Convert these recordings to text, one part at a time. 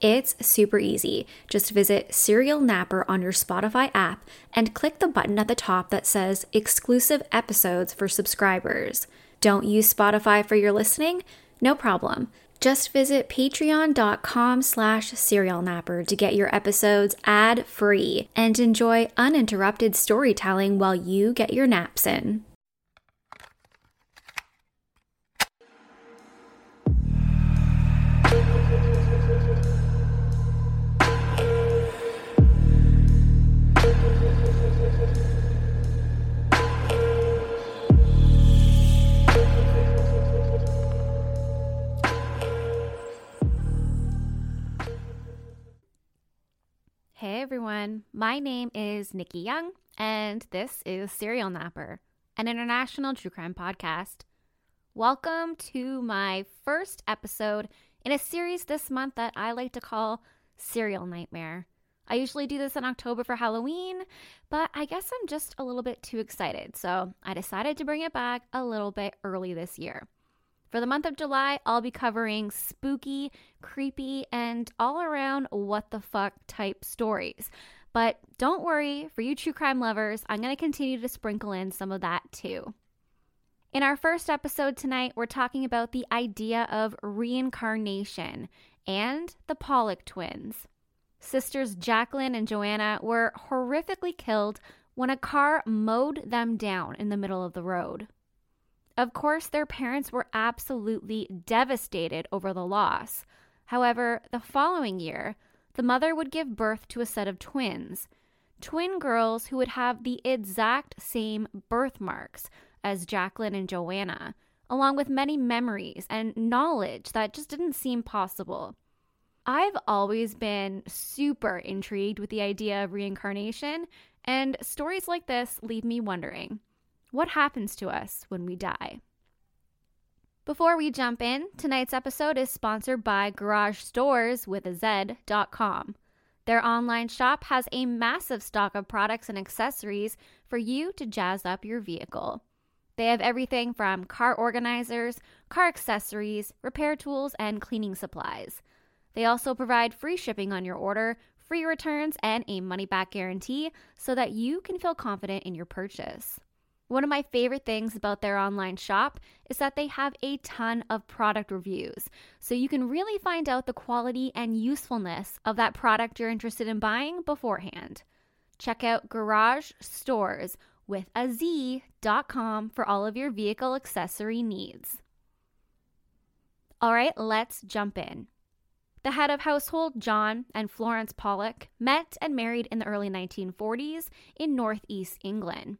It's super easy. Just visit Serial Napper on your Spotify app and click the button at the top that says Exclusive Episodes for Subscribers. Don't use Spotify for your listening? No problem. Just visit patreon.com slash serialnapper to get your episodes ad-free and enjoy uninterrupted storytelling while you get your naps in. Hey everyone, my name is Nikki Young, and this is Serial Napper, an international true crime podcast. Welcome to my first episode in a series this month that I like to call Serial Nightmare. I usually do this in October for Halloween, but I guess I'm just a little bit too excited, so I decided to bring it back a little bit early this year. For the month of July, I'll be covering spooky, creepy, and all around what the fuck type stories. But don't worry, for you true crime lovers, I'm going to continue to sprinkle in some of that too. In our first episode tonight, we're talking about the idea of reincarnation and the Pollock twins. Sisters Jacqueline and Joanna were horrifically killed when a car mowed them down in the middle of the road. Of course, their parents were absolutely devastated over the loss. However, the following year, the mother would give birth to a set of twins, twin girls who would have the exact same birthmarks as Jacqueline and Joanna, along with many memories and knowledge that just didn't seem possible. I've always been super intrigued with the idea of reincarnation, and stories like this leave me wondering what happens to us when we die? Before we jump in, tonight's episode is sponsored by Garage Stores with a Z.com. Their online shop has a massive stock of products and accessories for you to jazz up your vehicle. They have everything from car organizers, car accessories, repair tools, and cleaning supplies. They also provide free shipping on your order, free returns, and a money back guarantee so that you can feel confident in your purchase. One of my favorite things about their online shop is that they have a ton of product reviews. So you can really find out the quality and usefulness of that product you're interested in buying beforehand. Check out Garage Stores with a Z.com for all of your vehicle accessory needs. All right, let's jump in. The head of household, John and Florence Pollock, met and married in the early 1940s in Northeast England.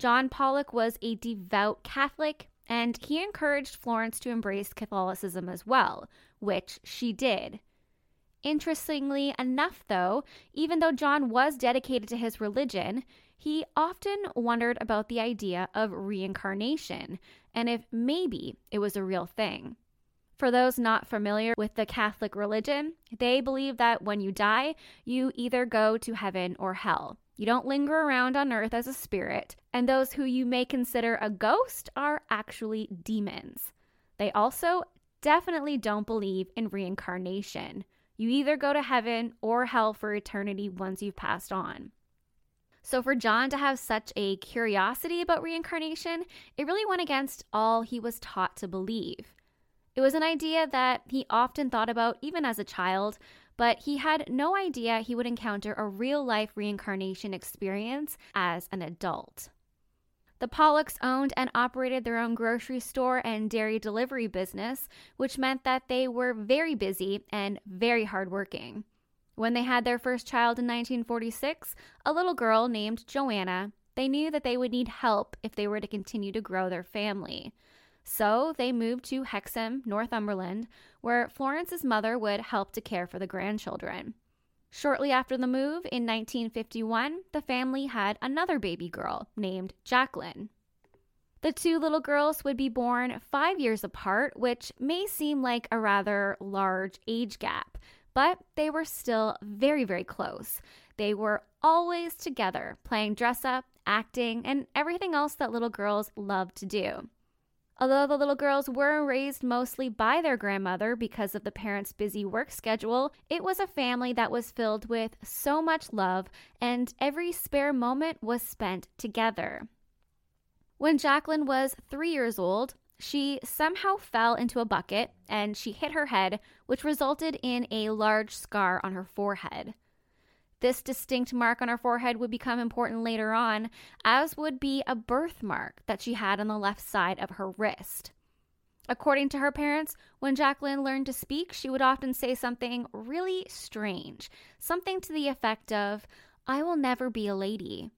John Pollock was a devout Catholic, and he encouraged Florence to embrace Catholicism as well, which she did. Interestingly enough, though, even though John was dedicated to his religion, he often wondered about the idea of reincarnation and if maybe it was a real thing. For those not familiar with the Catholic religion, they believe that when you die, you either go to heaven or hell. You don't linger around on earth as a spirit, and those who you may consider a ghost are actually demons. They also definitely don't believe in reincarnation. You either go to heaven or hell for eternity once you've passed on. So, for John to have such a curiosity about reincarnation, it really went against all he was taught to believe. It was an idea that he often thought about even as a child, but he had no idea he would encounter a real life reincarnation experience as an adult. The Pollocks owned and operated their own grocery store and dairy delivery business, which meant that they were very busy and very hardworking. When they had their first child in 1946, a little girl named Joanna, they knew that they would need help if they were to continue to grow their family. So they moved to Hexham, Northumberland, where Florence's mother would help to care for the grandchildren. Shortly after the move in 1951, the family had another baby girl named Jacqueline. The two little girls would be born five years apart, which may seem like a rather large age gap, but they were still very, very close. They were always together, playing dress up, acting, and everything else that little girls love to do. Although the little girls were raised mostly by their grandmother because of the parents' busy work schedule, it was a family that was filled with so much love, and every spare moment was spent together. When Jacqueline was three years old, she somehow fell into a bucket and she hit her head, which resulted in a large scar on her forehead. This distinct mark on her forehead would become important later on, as would be a birthmark that she had on the left side of her wrist. According to her parents, when Jacqueline learned to speak, she would often say something really strange, something to the effect of, I will never be a lady.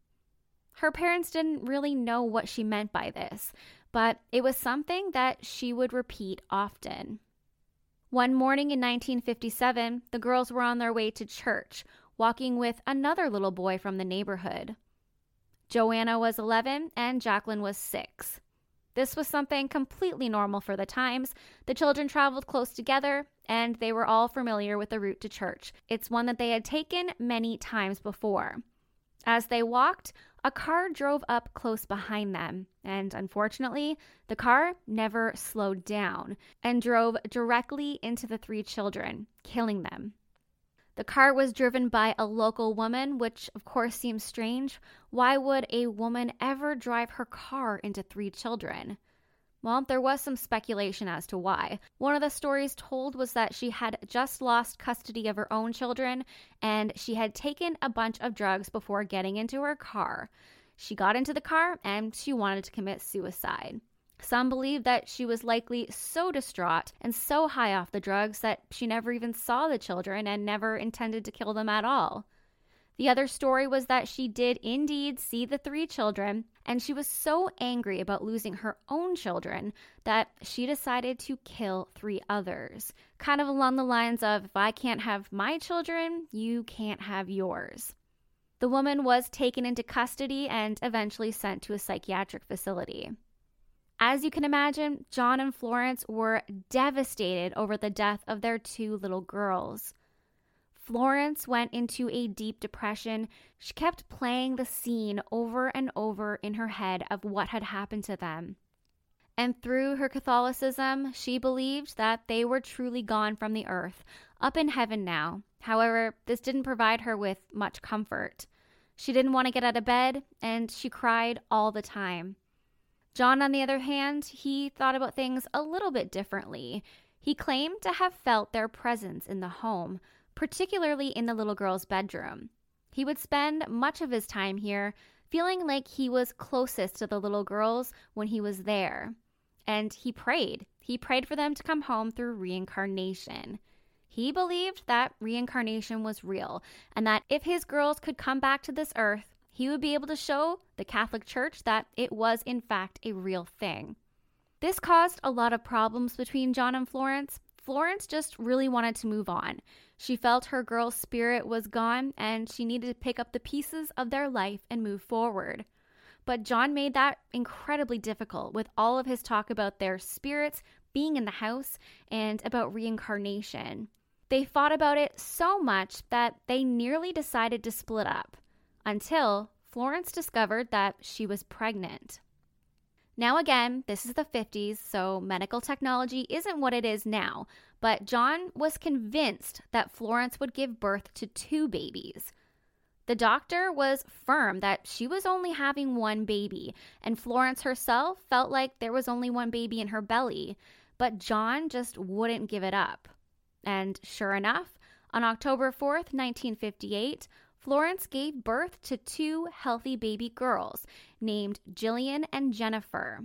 Her parents didn't really know what she meant by this, but it was something that she would repeat often. One morning in 1957, the girls were on their way to church, walking with another little boy from the neighborhood. Joanna was 11 and Jacqueline was 6. This was something completely normal for the times. The children traveled close together and they were all familiar with the route to church. It's one that they had taken many times before. As they walked, a car drove up close behind them, and unfortunately, the car never slowed down and drove directly into the three children, killing them. The car was driven by a local woman, which of course seems strange. Why would a woman ever drive her car into three children? Well, there was some speculation as to why. One of the stories told was that she had just lost custody of her own children and she had taken a bunch of drugs before getting into her car. She got into the car and she wanted to commit suicide. Some believe that she was likely so distraught and so high off the drugs that she never even saw the children and never intended to kill them at all. The other story was that she did indeed see the three children, and she was so angry about losing her own children that she decided to kill three others. Kind of along the lines of if I can't have my children, you can't have yours. The woman was taken into custody and eventually sent to a psychiatric facility. As you can imagine, John and Florence were devastated over the death of their two little girls. Florence went into a deep depression. She kept playing the scene over and over in her head of what had happened to them. And through her Catholicism, she believed that they were truly gone from the earth, up in heaven now. However, this didn't provide her with much comfort. She didn't want to get out of bed, and she cried all the time. John, on the other hand, he thought about things a little bit differently. He claimed to have felt their presence in the home, particularly in the little girl's bedroom. He would spend much of his time here feeling like he was closest to the little girls when he was there. And he prayed. He prayed for them to come home through reincarnation. He believed that reincarnation was real and that if his girls could come back to this earth, he would be able to show the Catholic Church that it was, in fact, a real thing. This caused a lot of problems between John and Florence. Florence just really wanted to move on. She felt her girl's spirit was gone and she needed to pick up the pieces of their life and move forward. But John made that incredibly difficult with all of his talk about their spirits being in the house and about reincarnation. They fought about it so much that they nearly decided to split up until Florence discovered that she was pregnant. Now, again, this is the 50s, so medical technology isn't what it is now, but John was convinced that Florence would give birth to two babies. The doctor was firm that she was only having one baby, and Florence herself felt like there was only one baby in her belly, but John just wouldn't give it up. And sure enough, on October 4th, 1958, Florence gave birth to two healthy baby girls named Jillian and Jennifer.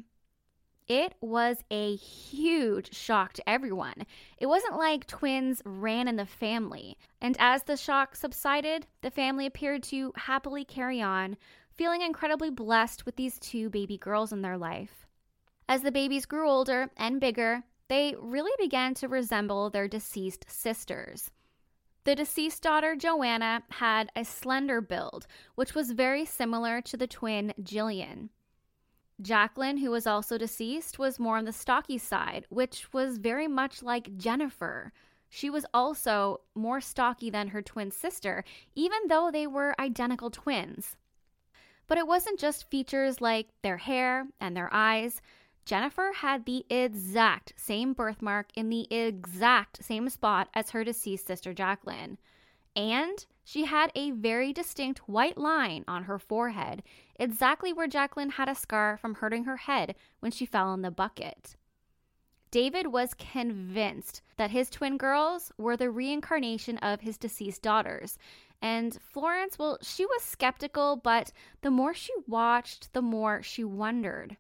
It was a huge shock to everyone. It wasn't like twins ran in the family. And as the shock subsided, the family appeared to happily carry on, feeling incredibly blessed with these two baby girls in their life. As the babies grew older and bigger, they really began to resemble their deceased sisters. The deceased daughter, Joanna, had a slender build, which was very similar to the twin Jillian. Jacqueline, who was also deceased, was more on the stocky side, which was very much like Jennifer. She was also more stocky than her twin sister, even though they were identical twins. But it wasn't just features like their hair and their eyes. Jennifer had the exact same birthmark in the exact same spot as her deceased sister Jacqueline. And she had a very distinct white line on her forehead, exactly where Jacqueline had a scar from hurting her head when she fell in the bucket. David was convinced that his twin girls were the reincarnation of his deceased daughters. And Florence, well, she was skeptical, but the more she watched, the more she wondered.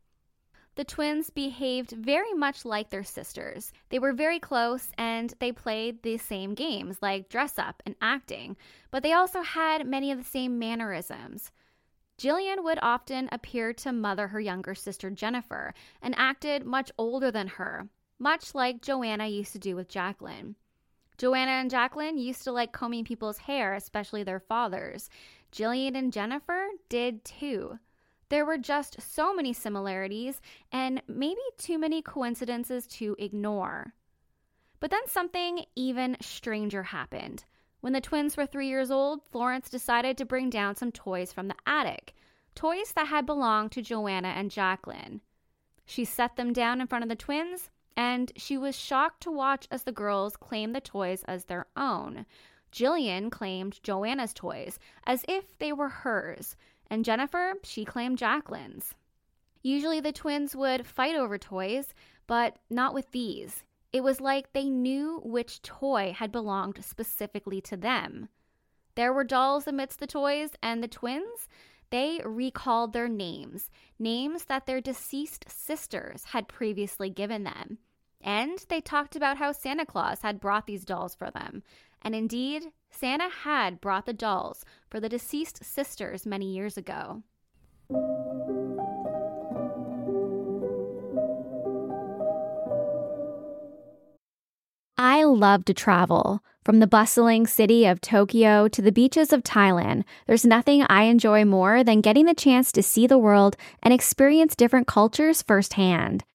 The twins behaved very much like their sisters. They were very close and they played the same games like dress up and acting, but they also had many of the same mannerisms. Jillian would often appear to mother her younger sister Jennifer and acted much older than her, much like Joanna used to do with Jacqueline. Joanna and Jacqueline used to like combing people's hair, especially their fathers. Jillian and Jennifer did too. There were just so many similarities and maybe too many coincidences to ignore. But then something even stranger happened. When the twins were three years old, Florence decided to bring down some toys from the attic, toys that had belonged to Joanna and Jacqueline. She set them down in front of the twins, and she was shocked to watch as the girls claimed the toys as their own. Jillian claimed Joanna's toys as if they were hers, and Jennifer, she claimed Jacqueline's. Usually the twins would fight over toys, but not with these. It was like they knew which toy had belonged specifically to them. There were dolls amidst the toys, and the twins, they recalled their names, names that their deceased sisters had previously given them. And they talked about how Santa Claus had brought these dolls for them, and indeed, Santa had brought the dolls for the deceased sisters many years ago. I love to travel. From the bustling city of Tokyo to the beaches of Thailand, there's nothing I enjoy more than getting the chance to see the world and experience different cultures firsthand.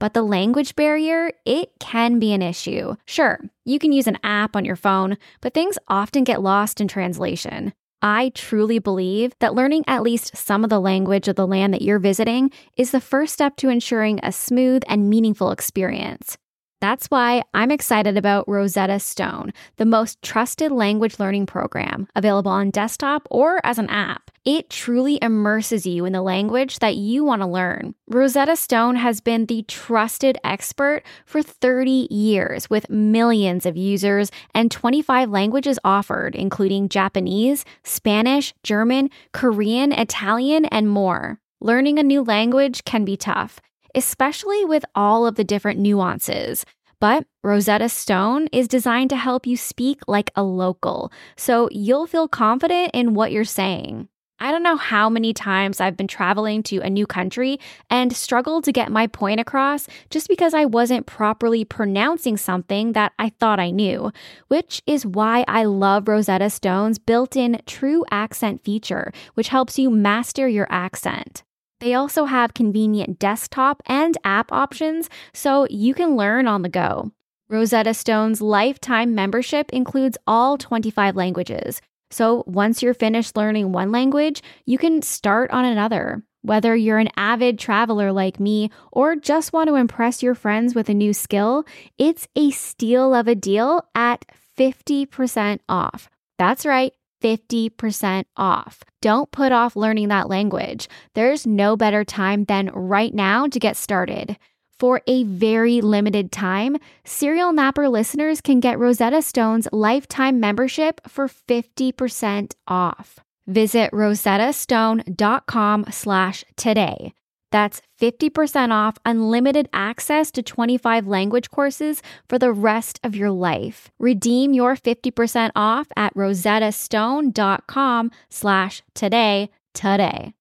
But the language barrier, it can be an issue. Sure, you can use an app on your phone, but things often get lost in translation. I truly believe that learning at least some of the language of the land that you're visiting is the first step to ensuring a smooth and meaningful experience. That's why I'm excited about Rosetta Stone, the most trusted language learning program available on desktop or as an app. It truly immerses you in the language that you want to learn. Rosetta Stone has been the trusted expert for 30 years with millions of users and 25 languages offered, including Japanese, Spanish, German, Korean, Italian, and more. Learning a new language can be tough especially with all of the different nuances. But Rosetta Stone is designed to help you speak like a local, so you'll feel confident in what you're saying. I don't know how many times I've been traveling to a new country and struggled to get my point across just because I wasn't properly pronouncing something that I thought I knew, which is why I love Rosetta Stone's built in true accent feature, which helps you master your accent. They also have convenient desktop and app options so you can learn on the go. Rosetta Stone's lifetime membership includes all 25 languages. So once you're finished learning one language, you can start on another. Whether you're an avid traveler like me or just want to impress your friends with a new skill, it's a steal of a deal at 50% off. That's right. 50% off. Don't put off learning that language. There's no better time than right now to get started. For a very limited time, Serial Napper listeners can get Rosetta Stone's lifetime membership for 50% off. Visit rosettastone.com slash today. That's 50% off unlimited access to 25 language courses for the rest of your life. Redeem your 50% off at rosettastone.com slash today today.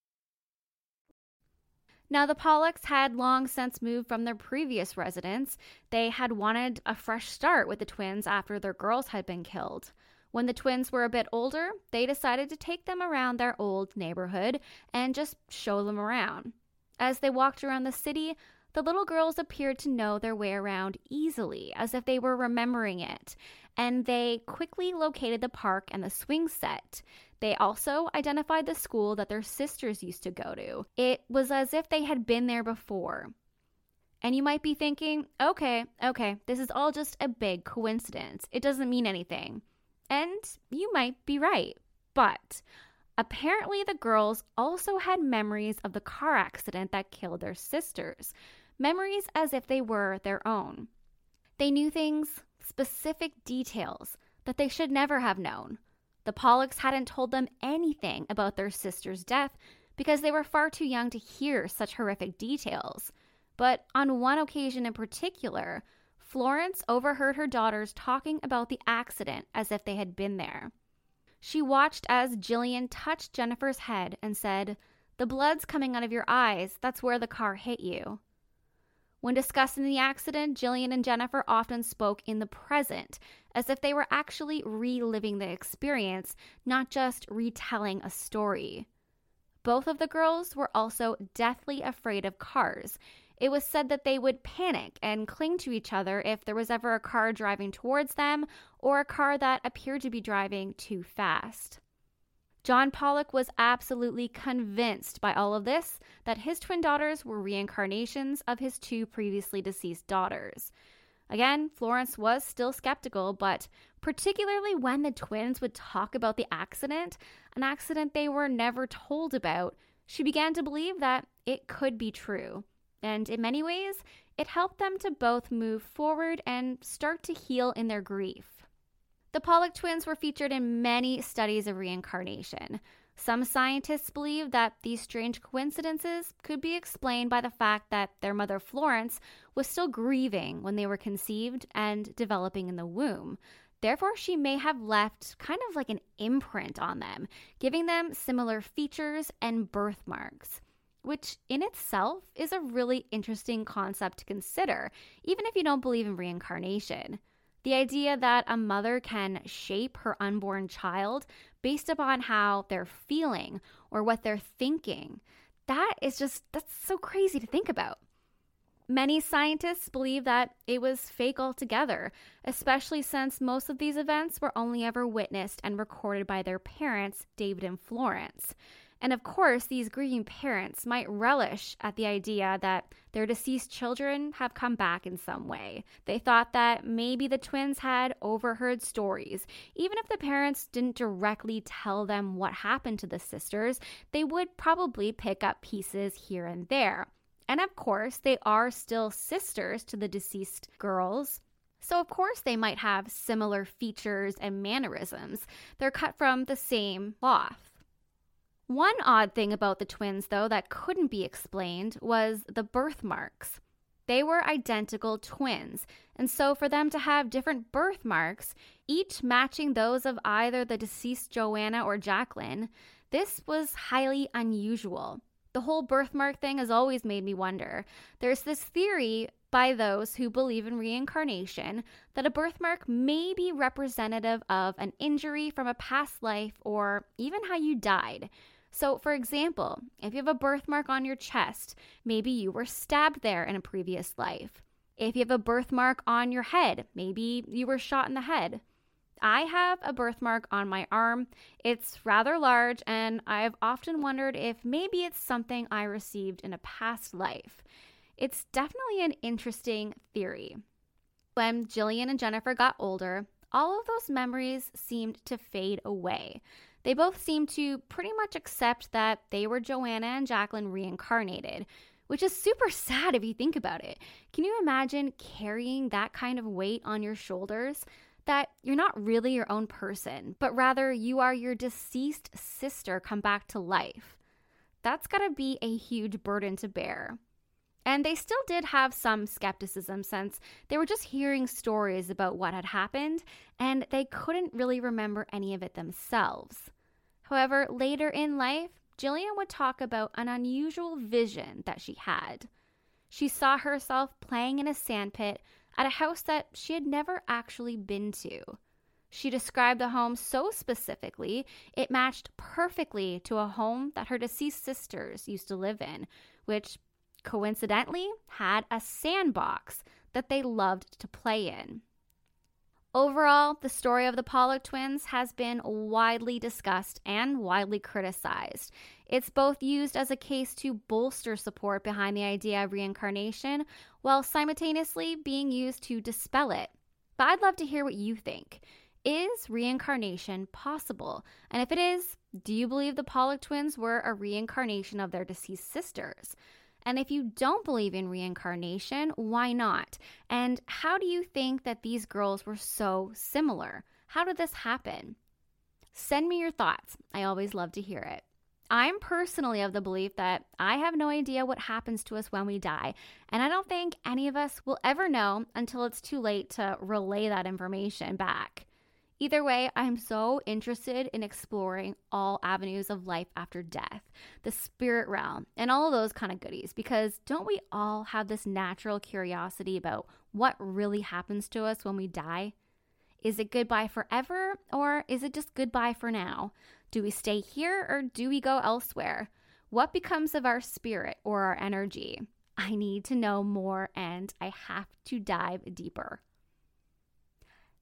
Now, the Pollocks had long since moved from their previous residence. They had wanted a fresh start with the twins after their girls had been killed. When the twins were a bit older, they decided to take them around their old neighborhood and just show them around. As they walked around the city, the little girls appeared to know their way around easily, as if they were remembering it, and they quickly located the park and the swing set. They also identified the school that their sisters used to go to. It was as if they had been there before. And you might be thinking, okay, okay, this is all just a big coincidence. It doesn't mean anything. And you might be right. But apparently, the girls also had memories of the car accident that killed their sisters, memories as if they were their own. They knew things, specific details, that they should never have known. The Pollocks hadn't told them anything about their sister's death because they were far too young to hear such horrific details. But on one occasion in particular, Florence overheard her daughters talking about the accident as if they had been there. She watched as Jillian touched Jennifer's head and said, The blood's coming out of your eyes. That's where the car hit you. When discussing the accident, Jillian and Jennifer often spoke in the present, as if they were actually reliving the experience, not just retelling a story. Both of the girls were also deathly afraid of cars, it was said that they would panic and cling to each other if there was ever a car driving towards them or a car that appeared to be driving too fast. John Pollock was absolutely convinced by all of this that his twin daughters were reincarnations of his two previously deceased daughters. Again, Florence was still skeptical, but particularly when the twins would talk about the accident, an accident they were never told about, she began to believe that it could be true and in many ways, it helped them to both move forward and start to heal in their grief. The Pollock twins were featured in many studies of reincarnation. Some scientists believe that these strange coincidences could be explained by the fact that their mother Florence was still grieving when they were conceived and developing in the womb. Therefore, she may have left kind of like an imprint on them, giving them similar features and birthmarks which in itself is a really interesting concept to consider, even if you don't believe in reincarnation. The idea that a mother can shape her unborn child based upon how they're feeling or what they're thinking, that is just, that's so crazy to think about. Many scientists believe that it was fake altogether, especially since most of these events were only ever witnessed and recorded by their parents, David and Florence. And of course, these grieving parents might relish at the idea that their deceased children have come back in some way. They thought that maybe the twins had overheard stories. Even if the parents didn't directly tell them what happened to the sisters, they would probably pick up pieces here and there. And of course, they are still sisters to the deceased girls. So, of course, they might have similar features and mannerisms. They're cut from the same cloth. One odd thing about the twins, though, that couldn't be explained was the birthmarks. They were identical twins, and so for them to have different birthmarks, each matching those of either the deceased Joanna or Jacqueline, this was highly unusual. The whole birthmark thing has always made me wonder. There's this theory by those who believe in reincarnation that a birthmark may be representative of an injury from a past life or even how you died. So, for example, if you have a birthmark on your chest, maybe you were stabbed there in a previous life. If you have a birthmark on your head, maybe you were shot in the head. I have a birthmark on my arm. It's rather large, and I've often wondered if maybe it's something I received in a past life. It's definitely an interesting theory. When Jillian and Jennifer got older, all of those memories seemed to fade away. They both seem to pretty much accept that they were Joanna and Jacqueline reincarnated, which is super sad if you think about it. Can you imagine carrying that kind of weight on your shoulders? That you're not really your own person, but rather you are your deceased sister come back to life. That's gotta be a huge burden to bear. And they still did have some skepticism since they were just hearing stories about what had happened and they couldn't really remember any of it themselves. However, later in life, Jillian would talk about an unusual vision that she had. She saw herself playing in a sandpit at a house that she had never actually been to. She described the home so specifically, it matched perfectly to a home that her deceased sisters used to live in, which coincidentally had a sandbox that they loved to play in. Overall, the story of the Pollock twins has been widely discussed and widely criticized. It's both used as a case to bolster support behind the idea of reincarnation, while simultaneously being used to dispel it. But I'd love to hear what you think. Is reincarnation possible? And if it is, do you believe the Pollock twins were a reincarnation of their deceased sisters? And if you don't believe in reincarnation, why not? And how do you think that these girls were so similar? How did this happen? Send me your thoughts. I always love to hear it. I'm personally of the belief that I have no idea what happens to us when we die, and I don't think any of us will ever know until it's too late to relay that information back. Either way, I'm so interested in exploring all avenues of life after death, the spirit realm, and all of those kind of goodies because don't we all have this natural curiosity about what really happens to us when we die? Is it goodbye forever or is it just goodbye for now? Do we stay here or do we go elsewhere? What becomes of our spirit or our energy? I need to know more and I have to dive deeper.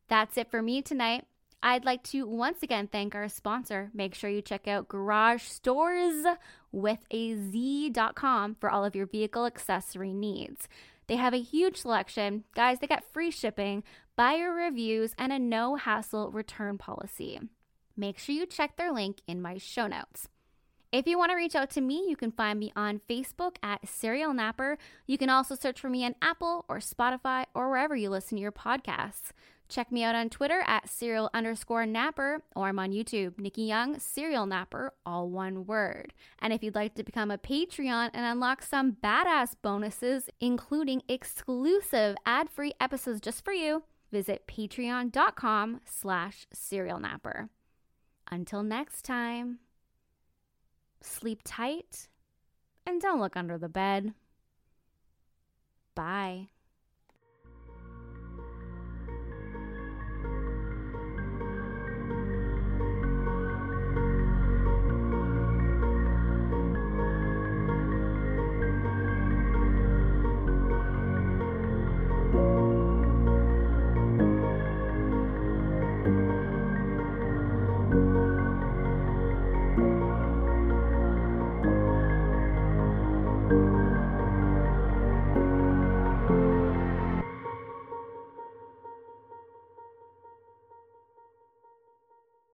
That's it for me tonight. I'd like to once again thank our sponsor. Make sure you check out Garage Stores with a Z.com for all of your vehicle accessory needs. They have a huge selection. Guys, they got free shipping, buyer reviews, and a no hassle return policy. Make sure you check their link in my show notes. If you want to reach out to me, you can find me on Facebook at Serial Napper. You can also search for me on Apple or Spotify or wherever you listen to your podcasts. Check me out on Twitter at serial underscore napper, or I'm on YouTube, Nikki Young, serial napper, all one word. And if you'd like to become a Patreon and unlock some badass bonuses, including exclusive ad-free episodes just for you, visit patreon.com slash serial napper. Until next time, sleep tight and don't look under the bed. Bye.